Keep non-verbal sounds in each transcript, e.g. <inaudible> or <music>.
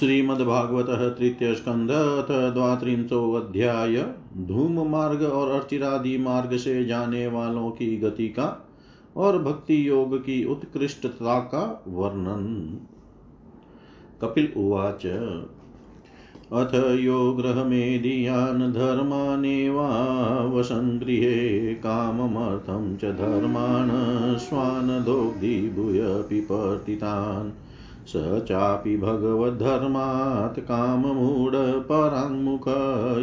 श्रीमद्भागवत तृतीय स्कंद अथ द्वात्रिंशोऽध्याय धूम मार्ग और अर्चिरादि मार्ग से जाने वालों की गति का और भक्ति योग की उत्कृष्टता का वर्णन। कपिल उवाच। अथ यो गृहमेधियान् धर्मानेवावसन् गृहे काममर्थं च धर्मान् स्वानदोग्धिभूय पिपर्तितान् स चापि भगवद्धर्मात् काममूढपराङ्मुख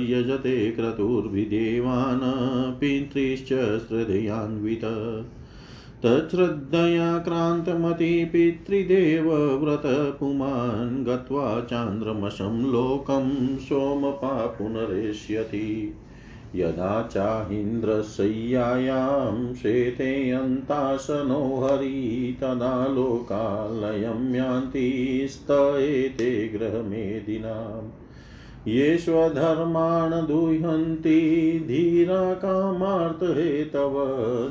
यजते क्रतुर्विदेवान् पितृश्च श्रद्धयान्वित। तच्छ्रद्धया क्रान्तमति पितृदेवव्रतपुमान् गत्वा चान्द्रमशं लोकं सोमपा पुनरेष्यति यदा चाहीन्द्रशय्यायां श्वेतेऽन्तासनो हरि तदा लोकालयं यान्ति स्त एते ग्रहमेदिनाम् ये स्वधर्मान् दुह्यन्ति, धीरा कामार्थहेतव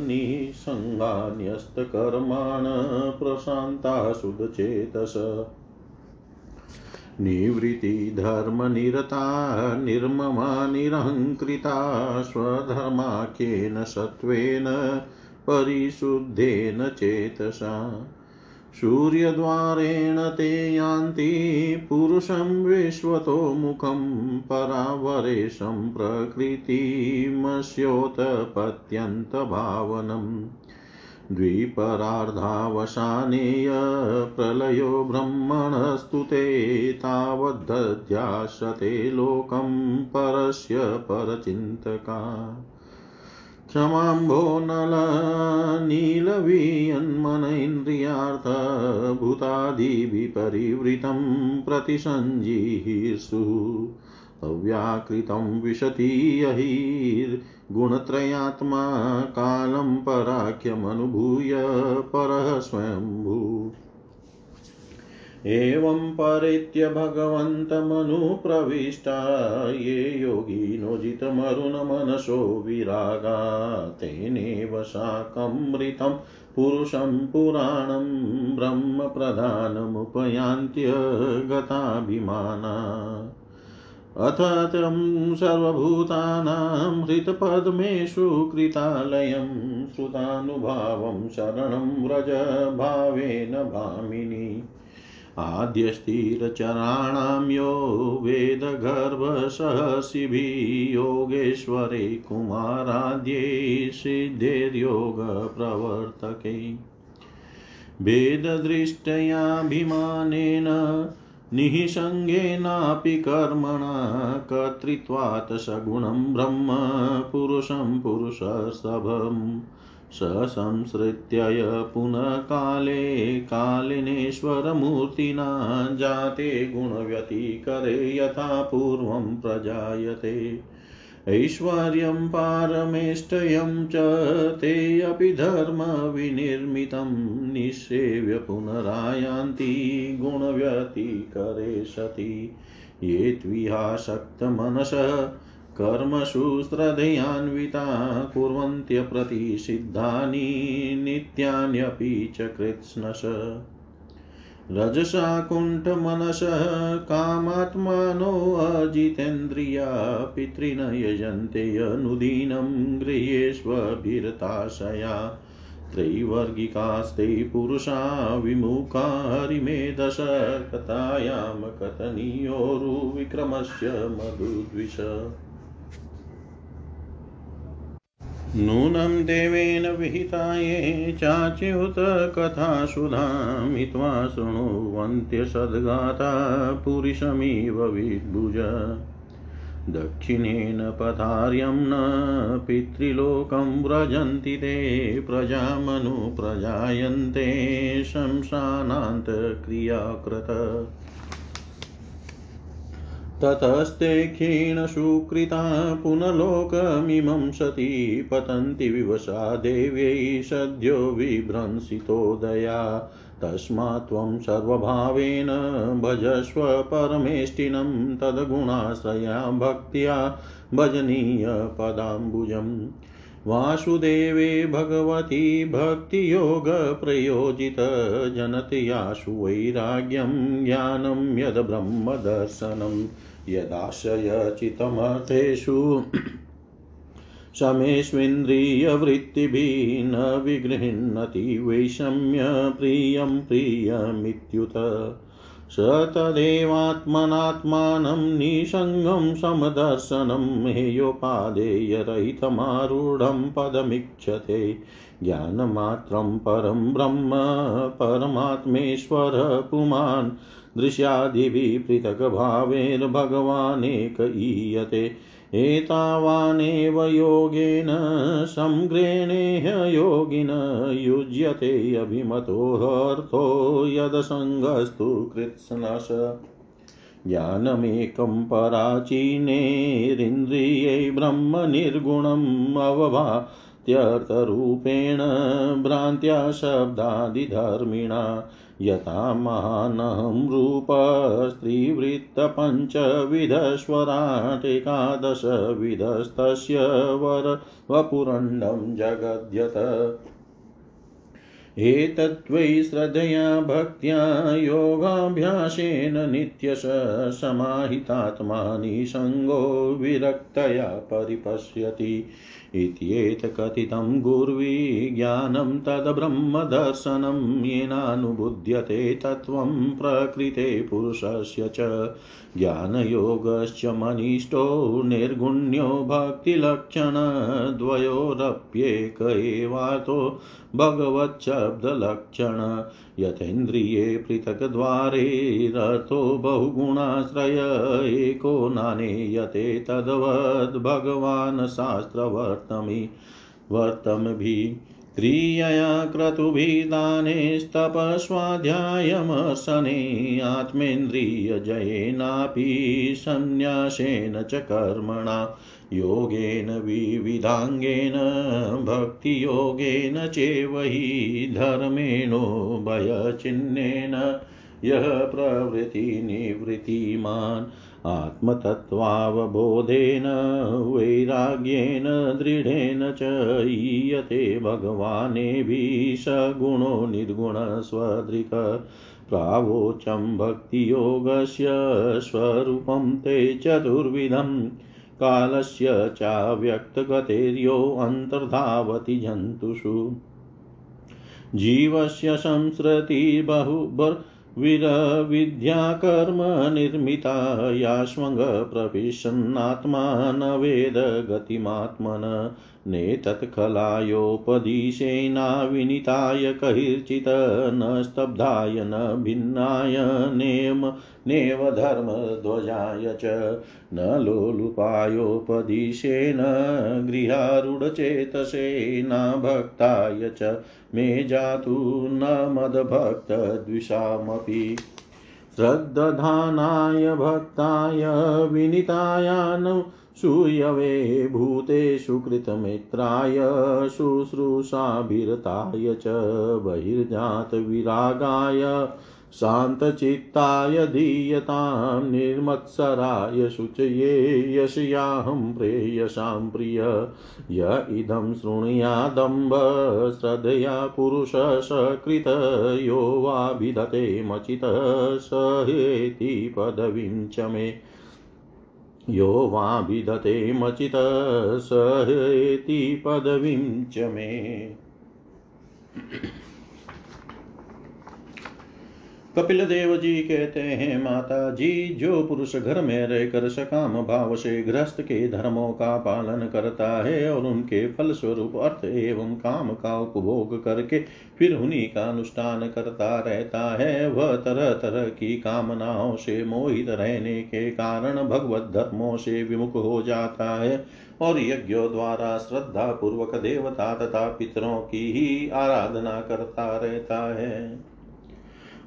निसङ्गान्यस्तकर्मान् प्रशान्ता सुदचेतस निवृत्तिधर्मनिरता निर्ममा निरहङ्कृता स्वधर्माख्येन सत्त्वेन, परिशुद्धेन चेतसा। सूर्यद्वारेण ते यान्ति, पुरुषं विश्वतो मुखं परावरेशं प्रकृतिमस्योत्पत्यन्तभावनम् द्विपरार्धावसानेय प्रलयो ब्रह्मणस्तु ते तावद्धध्यासते लोकं परस्य परचिन्तका। क्षमाम्भो नलनीलवीयन्मनेन्द्रियार्थभूतादिभिपरिवृतं प्रतिसञ्जीहिर्षुः अव्याकृतं विशति यहिर्गुणत्रयात्मा कालं पराख्यमनुभूय परः स्वयम्भू एवं परित्य भगवन्तमनुप्रविष्टा ये योगिनो जितमरुणमनसो विरागा, तेनेव साकमृतं पुरुषं पुराणं ब्रह्मप्रधानमुपयान्त्यगताभिमाना अथ तं सर्वभूतानां हृतपद्मेषु कृतालयं श्रुतानुभावं शरणं व्रज भावेन भामिनी। आद्यस्थिरचराणां यो योगेश्वरे कुमाराद्ये सिद्धेर्योगप्रवर्तके। भेददृष्ट्याभिमानेन निःसङ्गेनापि कर्मणा कर्तृत्वात् सगुणं ब्रह्म, पुरुषं पुरुषस्तभम् स संसृत्यय पुनः काले कालिनेश्वरमूर्तिना जाते गुणव्यतिकरे यथा पूर्वं प्रजायते। ऐश्वर्यं पारमेष्टयं च ते अपि धर्मविनिर्मितं निःसेव्य पुनरायान्ति गुणव्यतिकरे सति ये त्विहासक्तमनसः कर्मसु श्रद्धयान्विता कुर्वन्त्यप्रतिषिद्धानि नित्यान्यपि च कृत्स्नश रजसा कुण्ठमनसः कामात्मानोऽजितेन्द्रिया पितृन यजन्ते अनुदीनं गृहेष्वभिरताशया। त्रैवर्गिकास्ते पुरुषा विमुखा हरिमेधस कथायां कथनीयोरुविक्रमस्य मधुद्विष। नूनं देवेन विहिताये चाच्युत कथासुधां हित्वा शृण्वन्त्यसद्गाथा विद्भुज। दक्षिणेन पथार्यं न पितृलोकं व्रजन्ति ते, प्रजामनुप्रजायन्ते शंसानान्तक्रियाकृत। ततस्ते क्षीणसुकृता पुनलोकमिमं सती, पतन्ति विवशा देव्यै सद्यो विभ्रंसितोदया तस्मात् त्वं सर्वभावेन भजस्व परमेष्टिनं तद्गुणाश्रया भक्त्या भजनीयपदाम्बुजम्। वासुदेवे भगवती भक्तियोगप्रयोजित जनतयाशु वैराग्यं ज्ञानं यद् ब्रह्मदर्शनं यदाशयचितमर्थेषु शमेष्विन्द्रियवृत्तिभिः <clears throat> न विगृह्णति वैषम्य प्रियं प्रियमित्युत। स तदेवात्मनात्मानं निसङ्गं समदर्शनं हेयोपादेयरहितमारूढं पदमीक्षते ज्ञानमात्रं परं ब्रह्म, परमात्मेश्वर पुमान्, दृश्यादिभिः पृथग्भावेर्भगवानेक ईयते। एतावानेव योगेन समग्रेणेह योगिन युज्यते अभिमतोऽर्थो यदसङ्गस्तु कृत्स्नश। ज्ञानमेकं पराचीनेरिन्द्रियै ब्रह्मनिर्गुणम् अवभात्यर्थरूपेण भ्रान्त्या शब्दादिधर्मिणा। यथा महानहं रूपस्त्रीवृत्तपञ्चविधस्वराटेकादशविधस्तस्य वर वपुरण्डं जगद्यत। एतद्वै श्रद्धया भक्त्या योगाभ्यासेन नित्यश समाहितात्मा निसङ्गो विरक्तया परिपश्यति। इत्येतकथितं गुर्विज्ञानं तद्ब्रह्मदर्शनं येनानुबुध्यते तत्त्वं प्रकृते पुरुषस्य च। ज्ञानयोगश्च मनिष्ठो निर्गुण्यो भक्तिलक्षणद्वयोरप्येक एवातो भगवच्छब्दलक्षण यथेन्द्रिये पृथक्द्वारे रथो बहुगुणाश्रय एको नानेयते तद्वद्भगवान् शास्त्रवर्तमि वर्तमभिः क्रियया क्रतुभिदानेस्तपस्वाध्यायमर्शने आत्मेन्द्रियजयेनापि सन्न्यासेन च कर्मणा योगेन विविधाङ्गेन भक्तियोगेन चैव हि धर्मेणोभयचिह्नेन यः प्रवृत्तिनिवृत्तिमान् आत्मतत्त्वावबोधेन, वैराग्येन, दृढेन च ईयते भगवानेभिः सगुणो निर्गुणस्वदृक् प्रावोचं भक्तियोगस्य स्वरूपं ते चतुर्विधम् कालस्य चाव्यक्तगतेर्यो अन्तर्धावति जन्तुषु। जीवस्य संसृति विरविद्याकर्मनिर्मिता याश्वङ्गप्रविशन्नात्मा न वेद गतिमात्मन नेतत्खलायोपदिशेना विनिताय कहिर्चित् न स्तब्धाय न भिन्नाय नेम नेव धर्मध्वजाय च। न लोलुपायोपदिशेन गृहारूढचेतसे न भक्ताय च। मे जातु न मदभक्तद्विषामपि। श्रद्दधानाय भक्ताय विनितायान् सूयवे भूतेषु कृतमित्राय, शुश्रूषाभिरताय च बहिर्जातविरागाय, शान्तचित्ताय दीयतां निर्मत्सराय शुचये यशयाहं प्रेयसां प्रिय। य इदं शृणुयादम्ब श्रद्धया पुरुषसकृत यो वाभिधते मचित स हेति पदवीं च मे। यो वा विदते मचित स हेति पदवीं च मे। कपिल देव जी कहते हैं, माता जी, जो पुरुष घर में रहकर सकाम भाव से गृहस्थ के धर्मों का पालन करता है और उनके फल स्वरूप अर्थ एवं काम का उपभोग करके फिर उन्हीं का अनुष्ठान करता रहता है, वह तरह तरह की कामनाओं से मोहित रहने के कारण भगवत धर्मों से विमुख हो जाता है और यज्ञों द्वारा श्रद्धा पूर्वक देवता तथा पितरों की ही आराधना करता रहता है।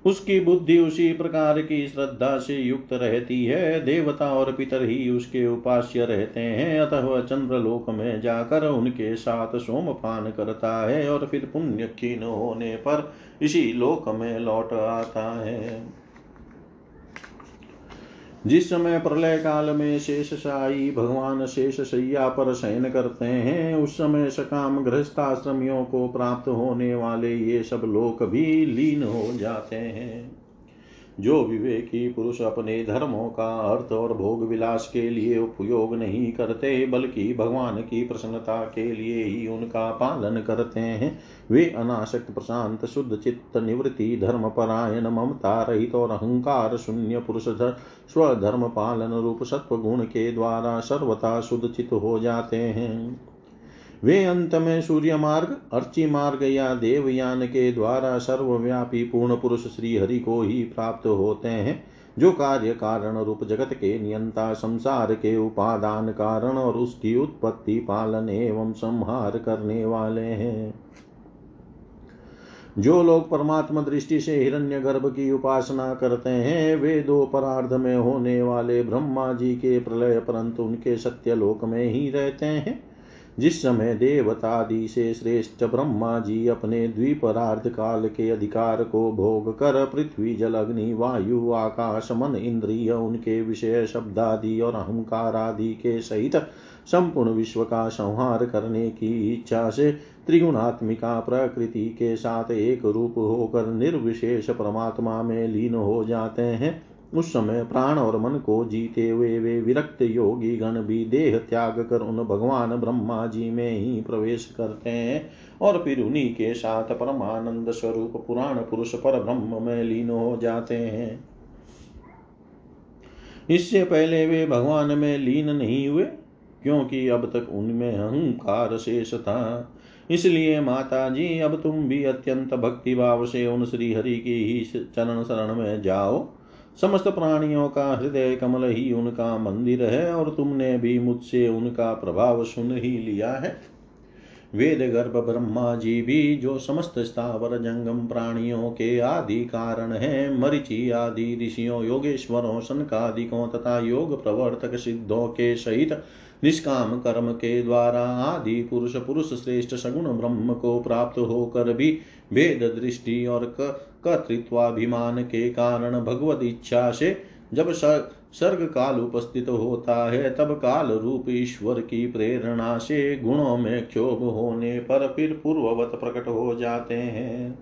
उसकी बुद्धि उसी प्रकार की श्रद्धा से युक्त रहती है। देवता और पितर ही उसके उपास्य रहते हैं। अतः वह चंद्रलोक में जाकर उनके साथ सोमपान करता है और फिर पुण्य क्षीण होने पर इसी लोक में लौट आता है। जिस समय प्रलय काल में शेष शाही भगवान शेष सैया पर शयन करते हैं, उस समय सकाम गृहस्थाश्रमियों को प्राप्त होने वाले ये सब लोक भी लीन हो जाते हैं। जो विवेकी पुरुष अपने धर्मों का अर्थ और भोग विलास के लिए उपयोग नहीं करते, बल्कि भगवान की प्रसन्नता के लिए ही उनका पालन करते हैं, वे अनासक्त, प्रशांत, शुद्ध चित्त, निवृत्ति धर्म परायण ममता रहित और अहंकार शून्य पुरुष स्वधर्म पालन रूप सत्व गुण के द्वारा सर्वथा शुद्ध चित्त हो जाते हैं। वे अंत में सूर्य मार्ग अर्ची मार्ग या देवयान के द्वारा सर्वव्यापी पूर्ण पुरुष श्री हरि को ही प्राप्त होते हैं, जो कार्य कारण रूप जगत के नियंता संसार के उपादान कारण और उसकी उत्पत्ति, पालन एवं संहार करने वाले हैं। जो लोग परमात्मा दृष्टि से हिरण्य गर्भ की उपासना करते हैं, वे दो परार्ध में होने वाले ब्रह्मा जी के प्रलय परंतु उनके सत्य लोक में ही रहते हैं। जिस समय देवतादि से श्रेष्ठ ब्रह्मा जी अपने द्विपरार्ध काल के अधिकार को भोग कर पृथ्वी, जल, अग्नि, वायु, आकाश, मन, इंद्रिय, उनके विषय शब्दादि और अहंकार आदि के सहित संपूर्ण विश्व का संहार करने की इच्छा से त्रिगुणात्मिका प्रकृति के साथ एक रूप होकर निर्विशेष परमात्मा में लीन हो जाते हैं। उस समय प्राण और मन को जीते हुए वे विरक्त योगी गण भी देह त्याग कर उन भगवान ब्रह्मा जी में ही प्रवेश करते हैं और फिर उन्हीं के साथ परमानंद स्वरूप पुराण पुरुष पर ब्रह्म में लीन हो जाते हैं। इससे पहले वे भगवान में लीन नहीं हुए, क्योंकि अब तक उनमें अहंकार शेष था। इसलिए माता जी अब तुम भी अत्यंत भक्तिभाव से उन श्री हरि की ही चरण शरण में जाओ। समस्त प्राणियों का हृदय कमल ही उनका मंदिर है और तुमने भी मुझसे उनका प्रभाव सुन ही लिया है। वेद गर्भ ब्रह्मा जी भी, जो समस्त स्थावर जंगम प्राणियों के आदि कारण है, मरिचि आदि ऋषियों, योगेश्वरों, सनकादिकों तथा योग प्रवर्तक सिद्धों के सहित निष्काम कर्म के द्वारा आदि पुरुष पुरुष श्रेष्ठ सगुण ब्रह्म को प्राप्त होकर भी भेद दृष्टि और कर्तृत्वाभिमान के कारण भगवत इच्छा से जब सर्ग काल उपस्थित होता है, तब काल रूप ईश्वर की प्रेरणा से गुणों में क्षोभ होने पर फिर पूर्ववत प्रकट हो जाते हैं।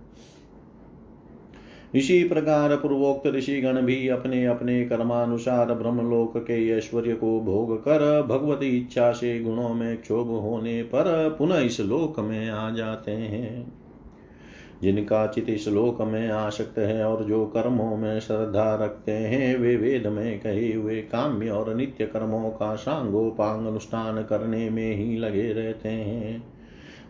इसी प्रकार पूर्वोक्त ऋषिगण भी अपने अपने कर्मानुसार ब्रह्मलोक के ऐश्वर्य को भोग कर भगवती इच्छा से गुणों में क्षोभ होने पर पुनः इस लोक में आ जाते हैं। जिनका चित इस लोक में आसक्त है और जो कर्मों में श्रद्धा रखते हैं, वे वेद में कहे हुए काम्य और नित्य कर्मों का सांगोपांग अनुष्ठान करने में ही लगे रहते हैं।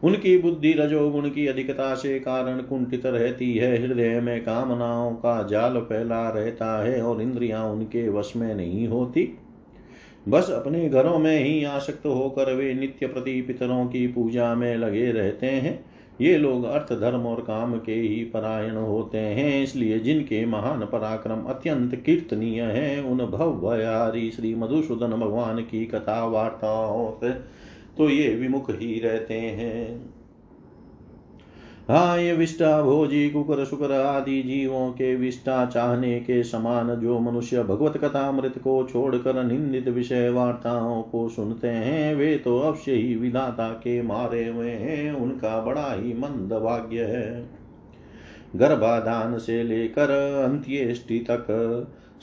उनकी बुद्धि रजोगुण की अधिकता से कारण कुंठित रहती है। हृदय में कामनाओं का जाल फैला रहता है और इंद्रियाँ उनके वश में नहीं होती। बस अपने घरों में ही आसक्त होकर वे नित्य प्रति पितरों की पूजा में लगे रहते हैं। ये लोग अर्थ, धर्म और काम के ही परायण होते हैं, इसलिए जिनके महान पराक्रम अत्यंत कीर्तनीय है, उन भव्यारी श्री मधुसूदन भगवान की कथा वार्ताओं से तो ये विमुख ही रहते हैं। हाँ ये विष्टा भोजी, कुकर, शुकर आदि जीवों के विष्टा चाहने के समान जो मनुष्य भगवत कथा मृत को छोड़कर निंदित विषय वार्ताओं को सुनते हैं, वे तो अवश्य ही विधाता के मारे हुए हैं, उनका बड़ा ही मंद भाग्य है। गर्भाधान से लेकर अंत्येष्टि तक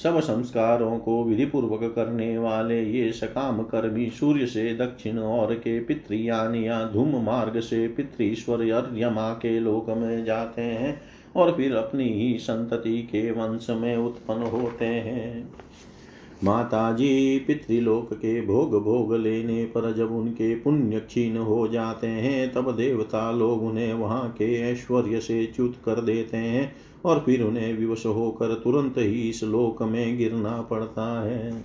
सब संस्कारों को विधि पूर्वक करने वाले ये सकाम कर्मी सूर्य से दक्षिण और के पितृयान या धूम मार्ग से पितृश्वर अर्यमा के लोक में जाते हैं और फिर अपनी ही संतति के वंश में उत्पन्न होते हैं। माता जी पितृलोक के भोग भोग लेने पर जब उनके पुण्य क्षीण हो जाते हैं, तब देवता लोग उन्हें वहाँ के ऐश्वर्य से च्युत कर देते हैं और फिर उन्हें विवश होकर तुरंत ही इस लोक में गिरना पड़ता है।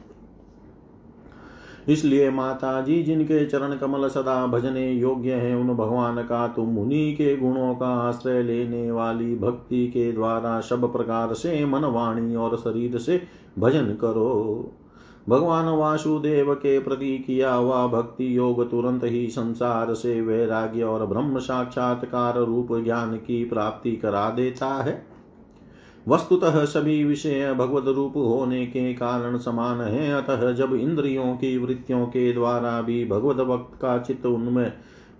इसलिए माता जी जिनके चरण कमल सदा भजने योग्य है, उन भगवान का तुम उन्हीं के गुणों का आश्रय लेने वाली भक्ति के द्वारा सब प्रकार से मन वाणी और शरीर से भजन करो। भगवान वासुदेव के प्रति किया हुआ भक्ति योग तुरंत ही संसार से वैराग्य और ब्रह्म साक्षात्कार रूप ज्ञान की प्राप्ति करा देता है। वस्तुतः सभी विषय भगवत रूप होने के कारण समान है। अतः जब इंद्रियों की वृत्तियों के द्वारा भी भगवत भक्त का चित्त उनमें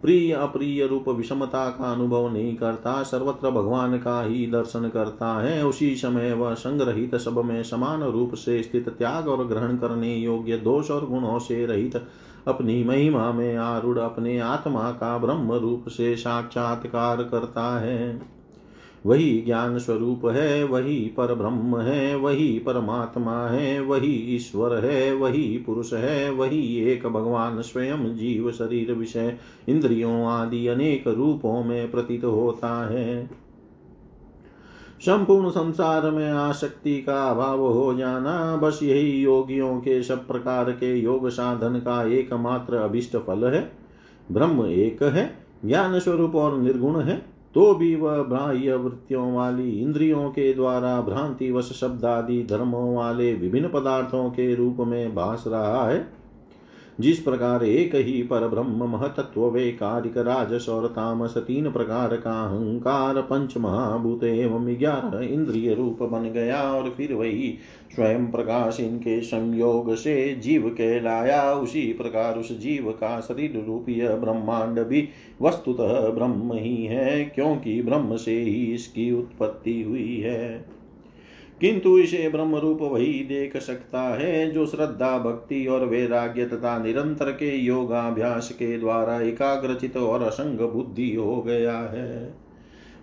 प्रिय अप्रिय रूप विषमता का अनुभव नहीं करता, सर्वत्र भगवान का ही दर्शन करता है। उसी समय वह संग्रहित सब में समान रूप से स्थित त्याग और ग्रहण करने योग्य दोष और गुणों से रहित अपनी महिमा में आरूढ़ अपने आत्मा का ब्रह्म रूप से साक्षात्कार करता है। वही ज्ञान स्वरूप है, वही पर ब्रह्म है, वही परमात्मा है, वही ईश्वर है, वही पुरुष है, वही एक भगवान स्वयं जीव शरीर विषय, इंद्रियों आदि अनेक रूपों में प्रतीत होता है। संपूर्ण संसार में आसक्ति का अभाव हो जाना, बस यही योगियों के सब प्रकार के योग साधन का एकमात्र अभिष्ट फल है। ब्रह्म एक है ज्ञान स्वरूप और निर्गुण है। तो भी वह बाह्य वृत्तियों वाली इंद्रियों के द्वारा भ्रांतिवश शब्द आदि धर्मों वाले विभिन्न पदार्थों के रूप में भास रहा है। जिस प्रकार एक ही पर ब्रह्म महतत्व वे कारिक राजस और तामस तीन प्रकार का अहंकार पंच महाभूत एवं ग्यारह इंद्रिय रूप बन गया और फिर वही स्वयं प्रकाश इनके संयोग से जीव कहलाया उसी प्रकार उस जीव का शरीर रूपीय ब्रह्मांड भी वस्तुतः ब्रह्म ही है, क्योंकि ब्रह्म से ही इसकी उत्पत्ति हुई है। किंतु इसे ब्रह्म रूप वही देख सकता है, जो श्रद्धा, भक्ति और वैराग्य तथा निरंतर के योगाभ्यास के द्वारा एकाग्रचित और असंग बुद्धि हो गया है।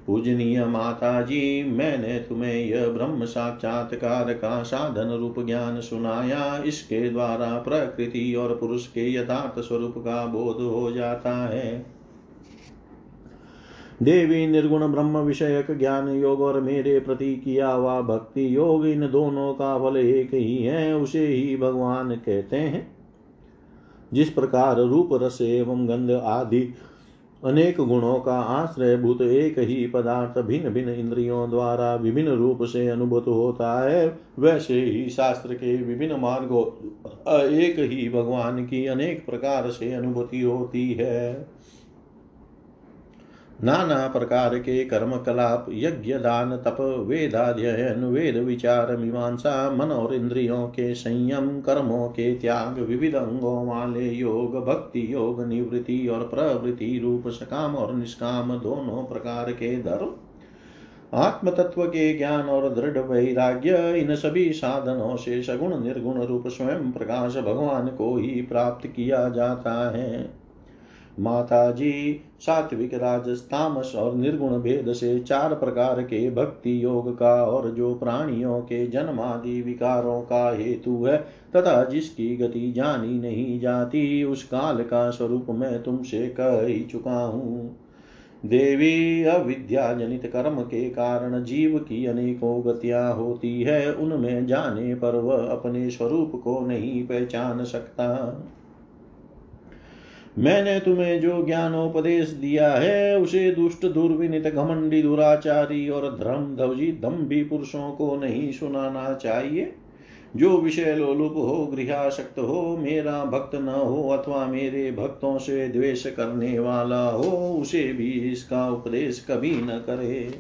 पूजनीय माता जी मैंने तुम्हें यह ब्रह्म साक्षात्कार का साधन रूप ज्ञान सुनाया। इसके द्वारा प्रकृति और पुरुष के यथार्थ स्वरूप का बोध हो जाता है। देवी निर्गुण ब्रह्म विषयक ज्ञान योग और मेरे प्रति किया हुआ भक्ति योग इन दोनों का फल एक ही है, उसे ही भगवान कहते हैं। जिस प्रकार रूप, रस एवं गंध आदि अनेक गुणों का आश्रय भूत एक ही पदार्थ भिन्न भिन्न इंद्रियों द्वारा विभिन्न रूप से अनुभूत होता है, वैसे ही शास्त्र के विभिन्न मार्गों एक ही भगवान की अनेक प्रकार से अनुभूति होती है। नाना प्रकार के कर्म कलाप, यज्ञ, दान, तप, वेदाध्ययन, वेद विचार, मीमांसा, मन और इंद्रियों के संयम, कर्मों के त्याग, विविध अंगों वाले योग, भक्ति योग, निवृत्ति और प्रवृत्ति रूप, सकाम और निष्काम दोनों प्रकार के धर्म। आत्म तत्व के ज्ञान और दृढ़ वैराग्य, इन सभी साधनों से सगुण निर्गुण रूप स्वयं प्रकाश भगवान को ही प्राप्त किया जाता है। माता जी सात्विक राजस्तामस और निर्गुण भेद से चार प्रकार के भक्ति योग का और जो प्राणियों के जन्मादि विकारों का हेतु है, तथा जिसकी गति जानी नहीं जाती, उस काल का स्वरूप मैं तुमसे कह ही चुका हूँ। देवी, अविद्या जनित कर्म के कारण जीव की अनेकों गतियाँ होती है, उनमें जाने पर वह अपने स्वरूप को नहीं पहचान सकता। मैंने तुम्हें जो ज्ञानोपदेश दिया है, उसे दुष्ट, दुर्विनित, घमंडी, दुराचारी और धर्म ध्वजी दम्भी पुरुषों को नहीं सुनाना चाहिए। जो विषय लोलुप हो, गृहाशक्त हो, मेरा भक्त न हो अथवा मेरे भक्तों से द्वेष करने वाला हो, उसे भी इसका उपदेश कभी न करे।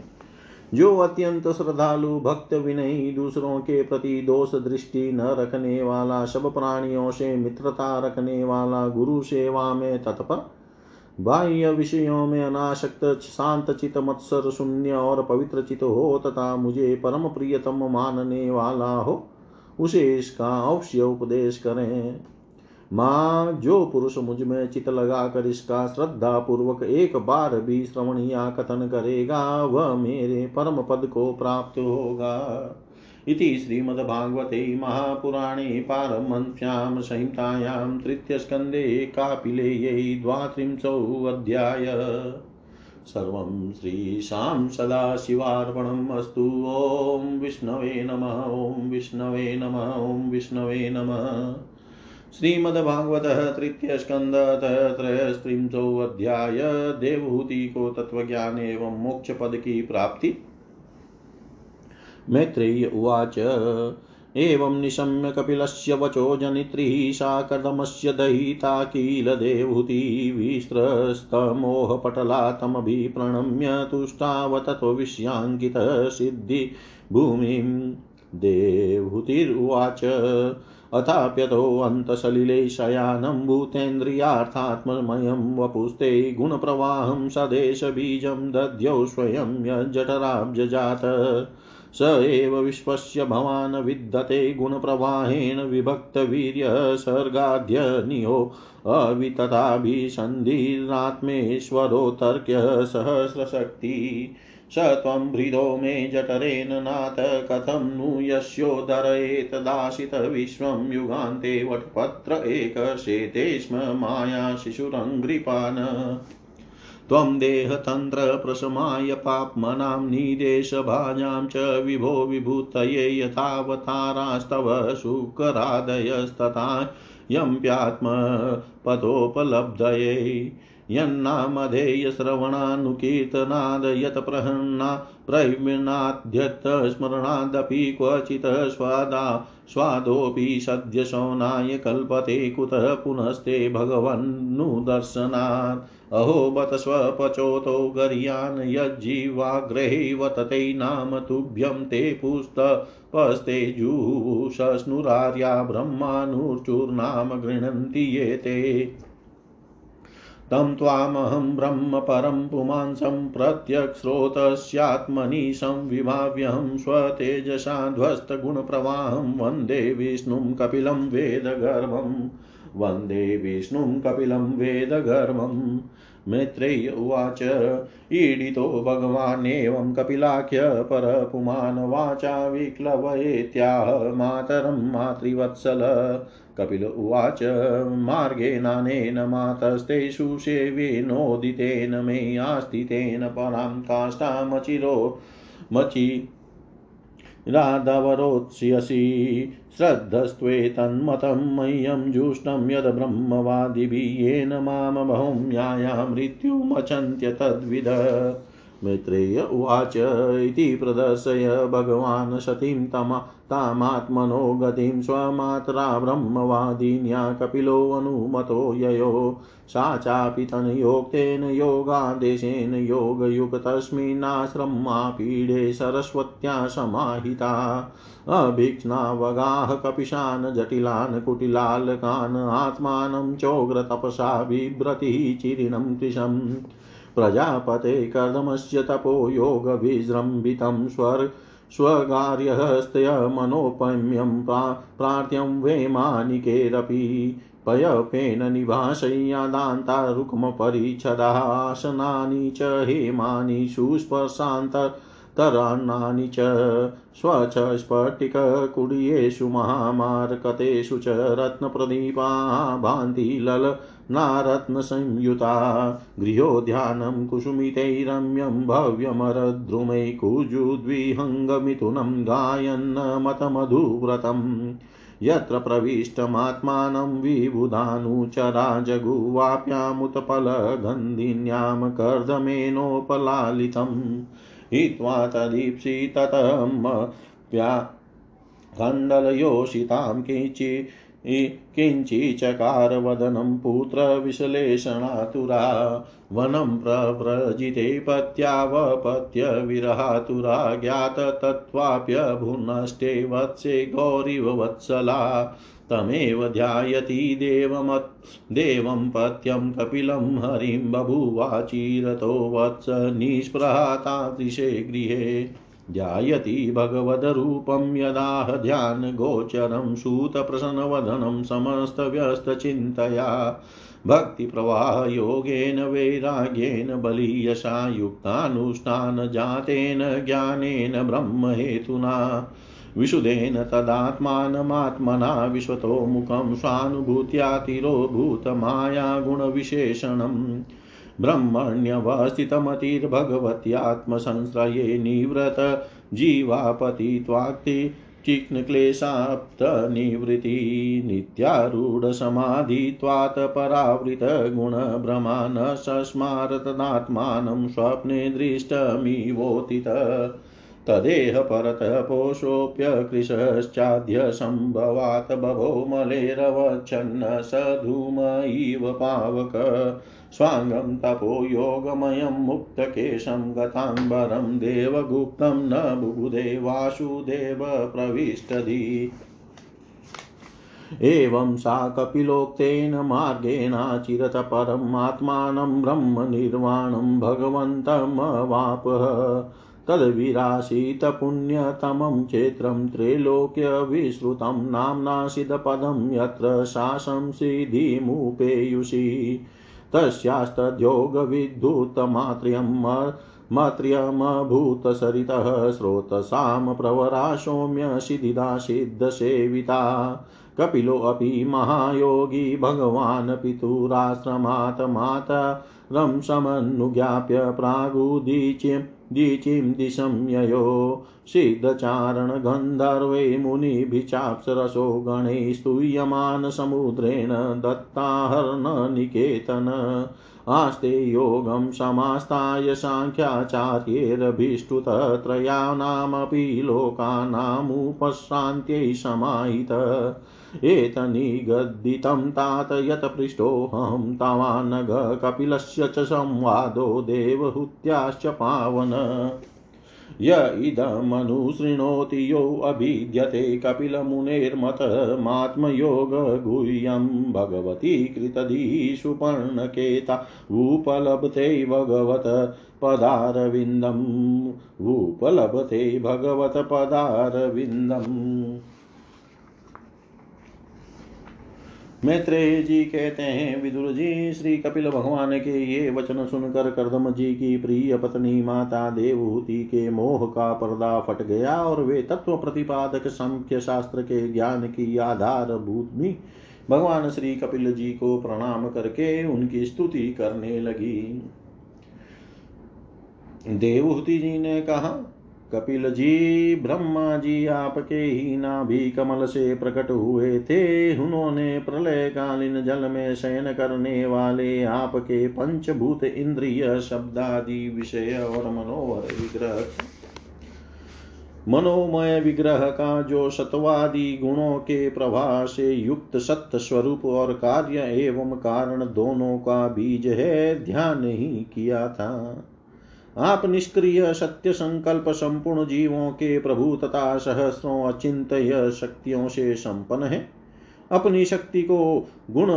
जो अत्यंत श्रद्धालु, भक्त विनयी दूसरों के प्रति दोष दृष्टि न रखने वाला सब प्राणियों से मित्रता रखने वाला गुरु सेवा में तत्पर, बाह्य विषयों में अनाशक्त, शांत चित मत्सर शून्य और पवित्र चित हो तथा मुझे परम प्रियतम मानने वाला हो, उसे इसका अवश्य उपदेश करें। माँ, जो पुरुष मुझमें चित लगाकर इसका श्रद्धा पूर्वक एक बार भी श्रवण या कथन करेगा, वह मेरे परम पद को प्राप्त होगा। इति श्रीमद्भागवते महापुराणे पारमहंस्यां संहितायां तृतीयस्कन्धे कापिलेयै द्वात्रिंशोऽध्याय सर्वं श्रीशां सदाशिवार्पणम् अस्तु। ॐ विष्णवे नमः, ॐ विष्णवे नमः, ॐ विष्णवे नमः। श्रीमद्भागवत तृतीय स्कंद त्रयस्त्रिंशोऽध्याय देवहूति को तत्वज्ञान एवं मोक्ष पद की प्राप्ति मैत्रेय उवाच, एवं निशम्य कपिलस्य वचो जनित्रिः सा कदमस्य दयिता किल देवहूतिविस्त्रस्तमोहपटला तमभिप्रणम्य तुष्टाव ततो विषयाङ्कितसिद्धिभूमिं देवहूतिरुवाच अथाप्यतोऽन्तसलिले शयानं भूतेन्द्रियार्थात्ममयं वपुस्ते गुणप्रवाहं सदेशबीजं दद्यौ स्वयं यज्जठराब्जजात स एव विश्वस्य भवान् विद्यते गुणप्रवाहेण विभक्तवीर्यसर्गाद्यनियो अवितताभिसन्धिरात्मेश्वरोतर्क्य सहस्रशक्ति। स त्वं हृदो मे जठरेण नाथ, कथं नु यस्योदरयेतदाशितविश्वं युगान्ते वटपत्र एकशेते स्म माया शिशुरङ्घ्रिपान् त्वं देहतन्त्रप्रशमाय पाप्मनां निदेशभाजां च विभो विभूतये यथावतारास्तव शुकरादयस्तथा यम्प्यात्मपदोपलब्धये यन्नामधेयश्रवणानुकीर्तनाद् यत् प्रहन्ना प्रविणाद्यत्स्मरणादपि क्वचित् स्वादा, स्वादोऽपि सद्यशौनाय कल्पते कुतः पुनस्ते भगवन्नुदर्शनात्। अहो, बत स्वपचोतो गर्यान् यज्जीवाग्रहे वतते नाम तुभ्यं ते पुस्तपस्ते जुषस्नुरार्या ब्रह्मानुर्चूर्नाम गृह्णन्ति ये ते। तं त्वामहं ब्रह्म परं पुमांसं प्रत्यक्स्रोतस्यात्मनि संविभाव्यहं स्वतेजसा ध्वस्तगुणप्रवाहं वंदे विष्णुं कपिलं वेदगर्भं वंदे विष्णुं कपिलं वेदगर्भम् मैत्रेय उवाच। ईडितो भगवानेवं कपिलाख्य परपुमान् वाचा विक्लवयेत्याह मातरं मातृवत्सल। कपिल उवाच मार्गेनानेन मातस्ते सुसेवेनोदितेन मे आस्तितेन परां काष्ठामचिरो मचि राधवरोत्स्यसि। श्रद्धस्त्वेतन्मतं मह्यं जुष्टं यद् ब्रह्मवादिभिः येन माँ भौम्याया मृत्युमचन्त्य तद्विद मैत्रेय उवाच इति प्रदर्शय। भगवान् सतीं तमा तामात्मनो गतिं स्वमात्रा ब्रह्मवादिन्या कपिलोऽनुमतो ययो। सा चापि तनयोक्तेन योगादेशेन योगयुक्तस्मिन्नाश्रमापीडे सरस्वत्या समाहिता। अभीक्ष्णावगाः कपिशान् जटिलान् कुटिलालकान् आत्मानं चोग्रतपसा बिभ्रतिः चिरिणं कृशम् प्रजापते कर्दमस्य तपो योगविजृम्भितं स्वर् स्वगार्यहस्तयमनोपम्यं प्रार्थ्यं वैमानिकेरपि पयपेन निभाषय्यादान्तारुक्मपरिच्छदासनानि च हेमानि सुस्पर्शान्तरान्नानि च स्वच स्फटिककुडीयेषु महामार्कतेषु च रत्नप्रदीपा भान्ति लल नारत्नसंयुता, गृहोद्यानं कुसुमितैरम्यं भव्यमरद्रुमै कुजुद्विहङ्गमिथुनं गायन्नमतमधुव्रतम् यत्र प्रविष्टमात्मानं विबुधानुचरा जगुवाप्यामुत्पलगन्धिन्यां कर्दमेनोपलालितम्। हित्वा तदीप्सिततं प्या कण्डलयोषितां किञ्चि किञ्चिचकारवदनं पुत्रविश्लेषणातुरा, वनं प्रव्रजिते पत्यावपत्यविरहातुरा, ज्ञाततत्त्वाप्यभुनष्टे वत्से गौरिव वत्सला, तमेव ध्यायति देवमत्, देवं पत्यं कपिलं हरिं बभुवाचिरतो वत्स निष्प्रहा तादृशे गृहे। ध्यायति भगवद्रूपं यदाह ध्यानगोचरं सूतप्रसन्नवदनं समस्तव्यस्तचिन्तया। भक्तिप्रवाहयोगेन वैराग्येन बलीयशा युक्तानुष्ठानजातेन ज्ञानेन, ब्रह्महेतुना। विशुदेन तदात्मानमात्मना विश्वतो मुखं स्वानुभूत्यातिरो गुणविशेषणम् ब्रह्मण्यवस्थितमतिर्भगवत्यात्मसंश्रये निवृत जीवापतित्वाक्ति चिह्नक्लेशाप्तनिवृत्ति नित्यारूढसमाधित्वात् परावृतगुणभ्रमा न सस्मार तदात्मानं स्वप्ने दृष्टमिवोतित तदेह परतः पोषोऽप्यकृशश्चाद्य सम्भवात् बभो मलेरवच्छन्न स धूम इव पावक। स्वाङ्गं तपो योगमयं मुक्तकेशं गताम्बरं देवगुप्तं न बुबुधे वासुदेव प्रविष्टधि एवं सा कपिलोक्तेन मार्गेणाचिरत परम् आत्मानं ब्रह्मनिर्वाणं भगवन्तमवापः तद्विराशितपुण्यतमं क्षेत्रं त्रैलोक्यविश्रुतं नाम्नासिदपदं यत्र शासंसिधिमुपेयुषि तस्यास्तद्योगविद्युतमात्र्यं मात्र्यमभूतसरितः स्रोतसां प्रवरा सौम्य सिद्धिदा सिद्धसेविता कपिलोऽपि महायोगी भगवान् पितुराश्रमात् मातरं समनुज्ञाप्य प्रागुदीच्यं दीचिं दिशं ययो। सिद्धचारणगन्धर्वै मुनिभिचाप्सरसो गणैः स्तूयमान समुद्रेण दत्ताहर्णनिकेतन। आस्ते योगं समास्ताय साङ्ख्याचार्यैरभीष्टुतत्रयाणामपि लोकानामुपशान्त्यै समाहित। एतनिगद्दितं तात यत् पृष्टोऽहं तावानघ च संवादो देवहूत्याश्च पावन। य इदमनुशृणोति योऽभिद्यते कपिलमुनेर्मतमात्मयोगगुह्यं भगवती कृतधीषु पर्णकेता उपलभते भगवत पदारविन्दम्। उपलभते भगवत पदारविन्दम्। मैत्रेय जी कहते हैं, विदुर जी, श्री कपिल भगवान के ये वचन सुनकर कर्दम जी की प्रिय पत्नी माता देवहूति के मोह का पर्दा फट गया और वे तत्व प्रतिपादक संख्य शास्त्र के ज्ञान की आधार भूतमी भगवान श्री कपिल जी को प्रणाम करके उनकी स्तुति करने लगी। देवहूति जी ने कहा कपिल जी ब्रह्मा जी आपके ही नाभि कमल से प्रकट हुए थे। उन्होंने प्रलय कालीन जल में शयन करने वाले आपके पंचभूत इंद्रिय, शब्दादि, विषय और मनोहर विग्रह, मनोमय विग्रह का जो सत्वादि गुणों के प्रभाव से युक्त सत्य स्वरूप और कार्य एवं कारण दोनों का बीज है, ध्यान ही किया था। आप निष्क्रिय सत्य संकल्प संपूर्ण जीवों के प्रभु तथा सहस्रों अचिंत शक्तियों से संपन्न है। अपनी शक्ति को गुण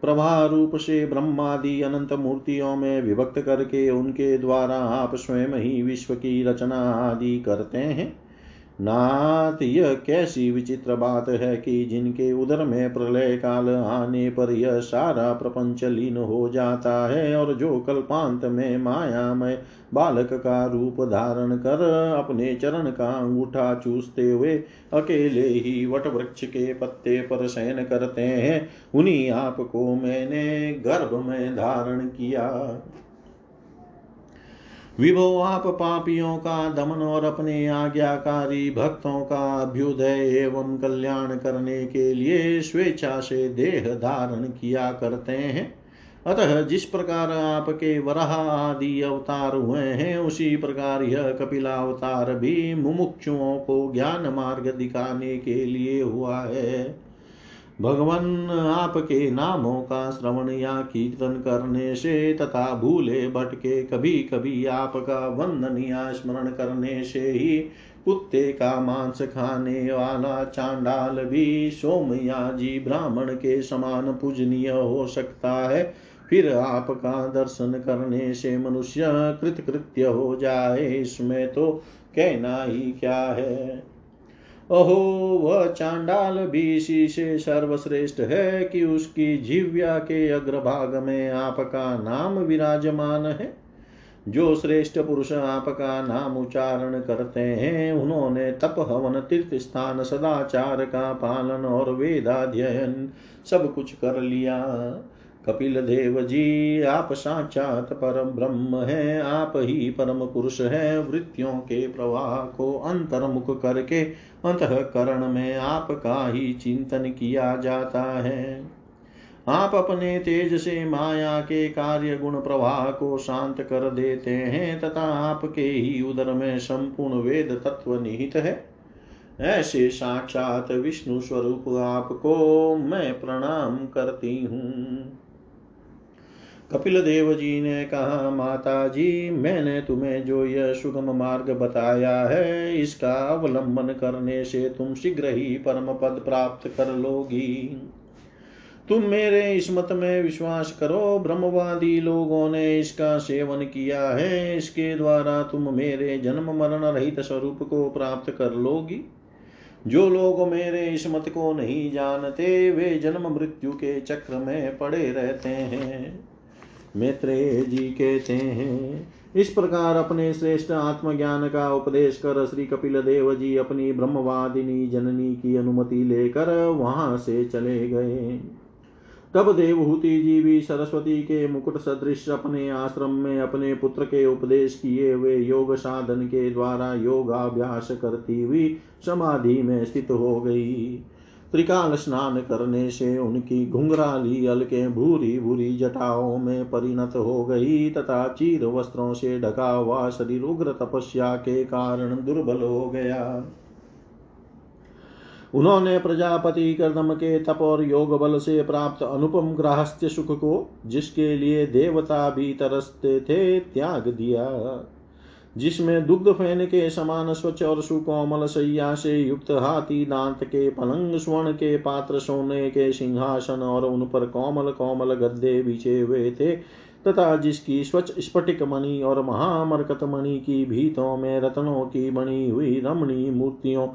प्रभा रूप से ब्रह्मादि अनंत मूर्तियों में विभक्त करके उनके द्वारा आप स्वयं ही विश्व की रचना आदि करते हैं। नाथ, यह कैसी विचित्र बात है कि जिनके उदर में प्रलय काल आने पर यह सारा प्रपंच लीन हो जाता है और जो कल्पांत में मायामय बालक का रूप धारण कर अपने चरण का अंगूठा चूसते हुए अकेले ही वट वृक्ष के पत्ते पर शयन करते हैं, उन्हीं आपको मैंने गर्भ में धारण किया। विभो आप पापियों का दमन और अपने आज्ञाकारी भक्तों का अभ्युदय एवं कल्याण करने के लिए स्वेच्छा से देह धारण किया करते हैं। अतः जिस प्रकार आपके वराह आदि अवतार हुए हैं, उसी प्रकार यह कपिलावतार भी मुमुक्षुओं को ज्ञान मार्ग दिखाने के लिए हुआ है। भगवान आपके नामों का श्रवण या कीर्तन करने से तथा भूले भटके कभी कभी आपका वंदन या स्मरण करने से ही कुत्ते का मांस खाने वाला चांडाल भी सोमया जी ब्राह्मण के समान पूजनीय हो सकता है। फिर आपका दर्शन करने से मनुष्य कृतकृत्य हो जाए। इसमें तो कहना ही क्या है? अहो वह चांडाल भी इसी से सर्वश्रेष्ठ है कि उसकी जीव्या के अग्रभाग में आपका नाम विराजमान है। जो श्रेष्ठ पुरुष आपका नाम उच्चारण करते हैं, उन्होंने तप हवन तीर्थ स्थान, सदाचार का पालन और वेदाध्ययन सब कुछ कर लिया। कपिल देव जी, आप साक्षात परम ब्रह्म है, आप ही परम पुरुष है। वृत्तियों के प्रवाह को अंतर्मुख करके, अंतकरण में आपका ही चिंतन किया जाता है। आप अपने तेज से माया के कार्य गुण प्रवाह को शांत कर देते हैं, तथा आपके ही उदर में संपूर्ण वेद तत्व निहित है। ऐसे साक्षात विष्णु स्वरूप आपको मैं प्रणाम करती हूँ। कपिल देव जी ने कहा माता जी मैंने तुम्हें जो यह सुगम मार्ग बताया है, इसका अवलंबन करने से तुम शीघ्र ही परम पद प्राप्त कर लोगी। तुम मेरे इस मत में विश्वास करो, ब्रह्मवादी लोगों ने इसका सेवन किया है, इसके द्वारा तुम मेरे जन्म मरण रहित स्वरूप को प्राप्त कर लोगी। जो लोग मेरे इस मत को नहीं जानते, वे जन्म मृत्यु के चक्र में पड़े रहते हैं। मैत्रेय जी कहते हैं, इस प्रकार अपने श्रेष्ठ आत्मज्ञान का उपदेश कर श्री कपिल देव जी अपनी ब्रह्मवादिनी जननी की अनुमति लेकर वहाँ से चले गए। तब देवहूति जी भी सरस्वती के मुकुट सदृश अपने आश्रम में अपने पुत्र के उपदेश किए हुए योग साधन के द्वारा योगाभ्यास करती हुई समाधि में स्थित हो गई। त्रिकाल स्नान करने से उनकी घुंघराली, अलके भूरी भूरी जटाओं में परिणत हो गई तथा चीर वस्त्रों से ढका हुआ शरीर उग्र तपस्या के कारण दुर्बल हो गया। उन्होंने प्रजापति कर्दम के तप और योग बल से प्राप्त अनुपम ग्राहस्थ्य सुख को, जिसके लिए देवता भी तरसते थे, त्याग दिया। जिसमें दुग्ध फ़ैन के समान स्वच्छ और सुकोमल सैया से युक्त हाथी, दांत के पलंग, स्वर्ण के पात्र, सोने के सिंहासन और उन पर कोमल कोमल गद्दे बिछे हुए थे, तथा जिसकी स्वच्छ स्फटिक मणि और महामरकत मणि की भीतों में रत्नों की बनी हुई रमणी मूर्तियों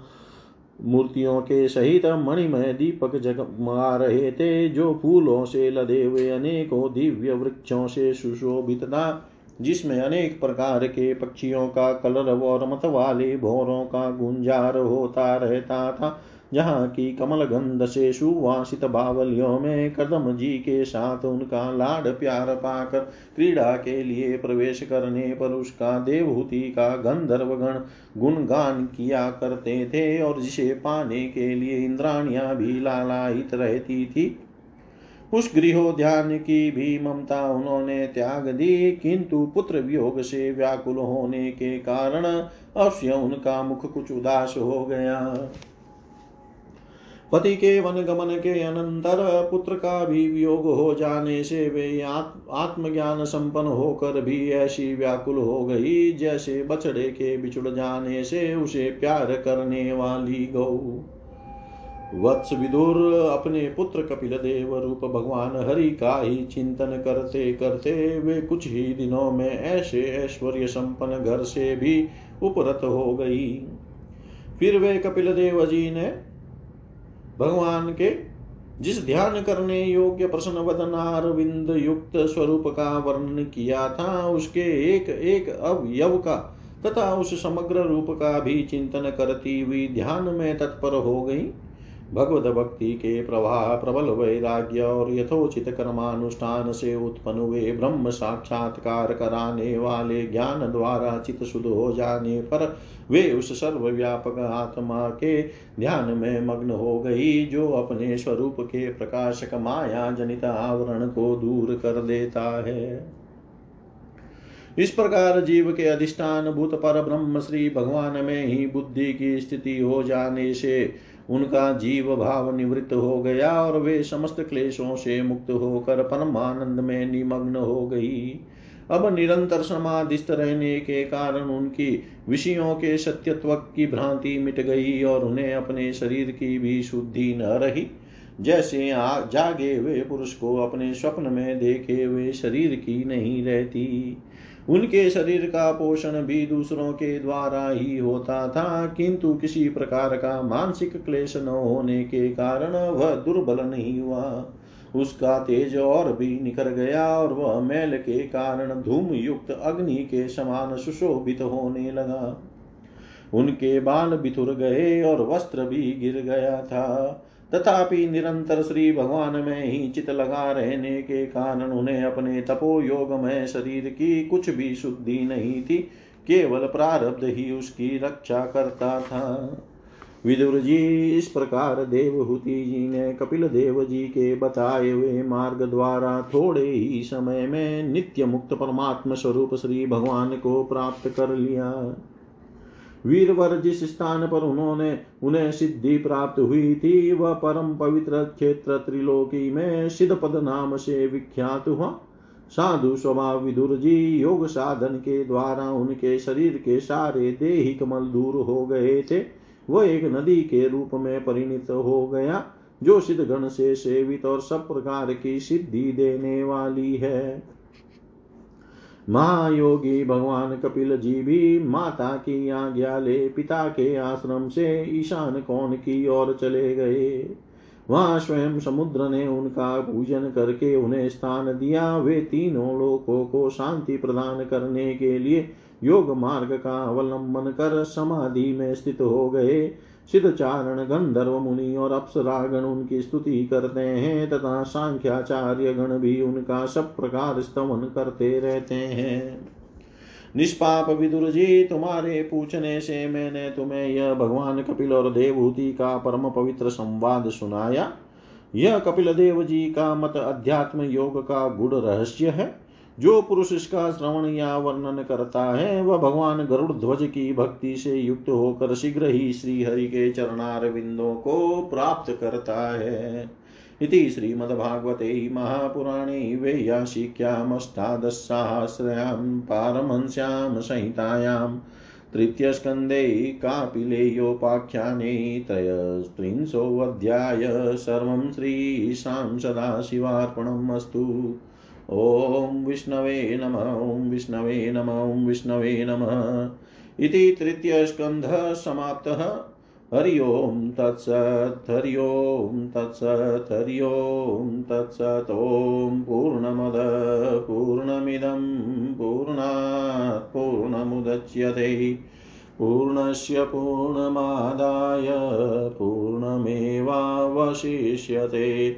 मूर्तियों के सहित मणिमय दीपक जगमगा रहे थे, जो फूलों से लदे हुए अनेकों दिव्य वृक्षों से सुशोभित था। जिसमें अनेक प्रकार के पक्षियों का कलरव और मत वाले भोरों का गुंजार होता रहता था, जहाँ की कमल गंध से सुवासित बावलियों में कदम जी के साथ उनका लाड प्यार पाकर क्रीड़ा के लिए प्रवेश करने पर उसका देवहूति का गंधर्व गण गुणगान किया करते थे और जिसे पाने के लिए इंद्राणिया भी लालायित रहती थी। उस गृहोद्यान की भी ममता उन्होंने त्याग दी, किंतु पुत्र वियोग से व्याकुल होने के कारण अवश्य उनका मुख कुछ उदास हो गया। पति के वन गमन के अनंतर पुत्र का भी वियोग हो जाने से वे आत्मज्ञान संपन्न होकर भी ऐसी व्याकुल हो गई, जैसे बछड़े के बिछुड़ जाने से उसे प्यार करने वाली गौ। वत्स विदुर अपने पुत्र कपिल देव रूप भगवान हरि का ही चिंतन करते करते वे कुछ ही दिनों में ऐसे ऐश्वर्य संपन्न घर से भी उपरत हो गई। फिर वे कपिल देव जी ने भगवान के जिस ध्यान करने योग्य प्रश्न वदनार विंद युक्त स्वरूप का वर्णन किया था, उसके एक एक अवयव का तथा उस समग्र रूप का भी चिंतन करती हुई ध्यान में तत्पर हो गई। भगवत भक्ति के प्रवाह प्रबल वैराग्य और यथोचित कर्मानुष्ठान से उत्पन्न हुए ब्रह्म साक्षात्कार कराने वाले ज्ञान द्वारा चित शुद्ध हो जाने पर वे उस सर्वव्यापक आत्मा के ध्यान में मग्न हो गई, जो अपने स्वरूप के प्रकाशक माया जनित आवरण को दूर कर देता है। इस प्रकार जीव के अधिष्ठान भूत पर ब्रह्म श्री भगवान में ही बुद्धि की स्थिति हो जाने से उनका जीव भाव निवृत्त हो गया और वे समस्त क्लेशों से मुक्त होकर परमानंद में निमग्न हो गई। अब निरंतर समाधिस्थ रहने के कारण उनकी विषयों के सत्यत्व की भ्रांति मिट गई और उन्हें अपने शरीर की भी शुद्धि न रही। जैसे आ, जागे हुए पुरुष को अपने स्वप्न में देखे हुए शरीर की नहीं रहती। उनके शरीर का पोषण भी दूसरों के द्वारा ही होता था, किंतु किसी प्रकार का मानसिक क्लेश न होने के कारण वह दुर्बल नहीं हुआ। उसका तेज और भी निखर गया और वह मैल के कारण धूम युक्त अग्नि के समान सुशोभित होने लगा। उनके बाल बिथुर गए और वस्त्र भी गिर गया था। तथापि निरंतर श्री भगवान में ही चित लगा रहने के कारण उन्हें अपने तपो योग में शरीर की कुछ भी शुद्धि नहीं थी, केवल प्रारब्ध ही उसकी रक्षा करता था। विदुर जी, इस प्रकार देवहूति जी ने कपिल देव जी के बताए हुए मार्ग द्वारा थोड़े ही समय में नित्य मुक्त परमात्म स्वरूप श्री भगवान को प्राप्त कर लिया। वीरवर जिस स्थान पर उन्होंने उन्हें सिद्धि प्राप्त हुई थी। वह परम पवित्र क्षेत्र त्रिलोकी में सिद्धपद नाम से विख्यात हुआ। साधु स्वभाव विदुर जी योग साधन के द्वारा उनके शरीर के सारे देही कमल दूर हो गए थे। वह एक नदी के रूप में परिणित हो गया, जो सिद्ध गण से सेवित और सब प्रकार की सिद्धि देने वाली है। महायोगी भगवान कपिल जी भी माता की आज्ञा ले पिता के आश्रम से ईशान कोण की ओर चले गए। वहाँ स्वयं समुद्र ने उनका पूजन करके उन्हें स्थान दिया। वे तीनों लोकों को शांति प्रदान करने के लिए योग मार्ग का अवलंबन कर समाधि में स्थित हो गए। सिद्ध चारण गंधर्व मुनि और अप्सरागण उनकी स्तुति करते हैं, तथा सांख्याचार्य गण भी उनका सब प्रकार स्तवन करते रहते हैं। निष्पाप विदुर जी, तुम्हारे पूछने से मैंने तुम्हें यह भगवान कपिल और देवहूति का परम पवित्र संवाद सुनाया। यह कपिल देव जी का मत अध्यात्म योग का गुड़ रहस्य है। जो पुरुष इसका श्रवण या वर्णन करता है, वह भगवान गरुड़ ध्वज की भक्ति से युक्त होकर शीघ्र ही श्री हरि के चरणार बिंदों को प्राप्त करता है। इति श्रीमद्भागवते महापुराणे वेयाशिक्यामष्टादशसाहस्रयां पारमंस्यां संहितायां तृतीयस्कन्धे कापिलेयोपाख्याने त्रयस्त्रिंशोऽध्याय। सर्वं श्रीशां सदाशिवार्पणम् अस्तु ॐ विष्णवे नम, ॐ विष्णवे नम, ॐ विष्णवे नमः। इति तृतीयस्कन्धः समाप्तः। हरि ओं तत्सत्, हरि ओं तत्सत्, हरि ओं तत्सत्। ॐ पूर्णमद, पूर्णमिदं, पूर्णात्, पूर्णमुदच्यते। पूर्णस्य पूर्णमादाय, पूर्णमेवावशिष्यते।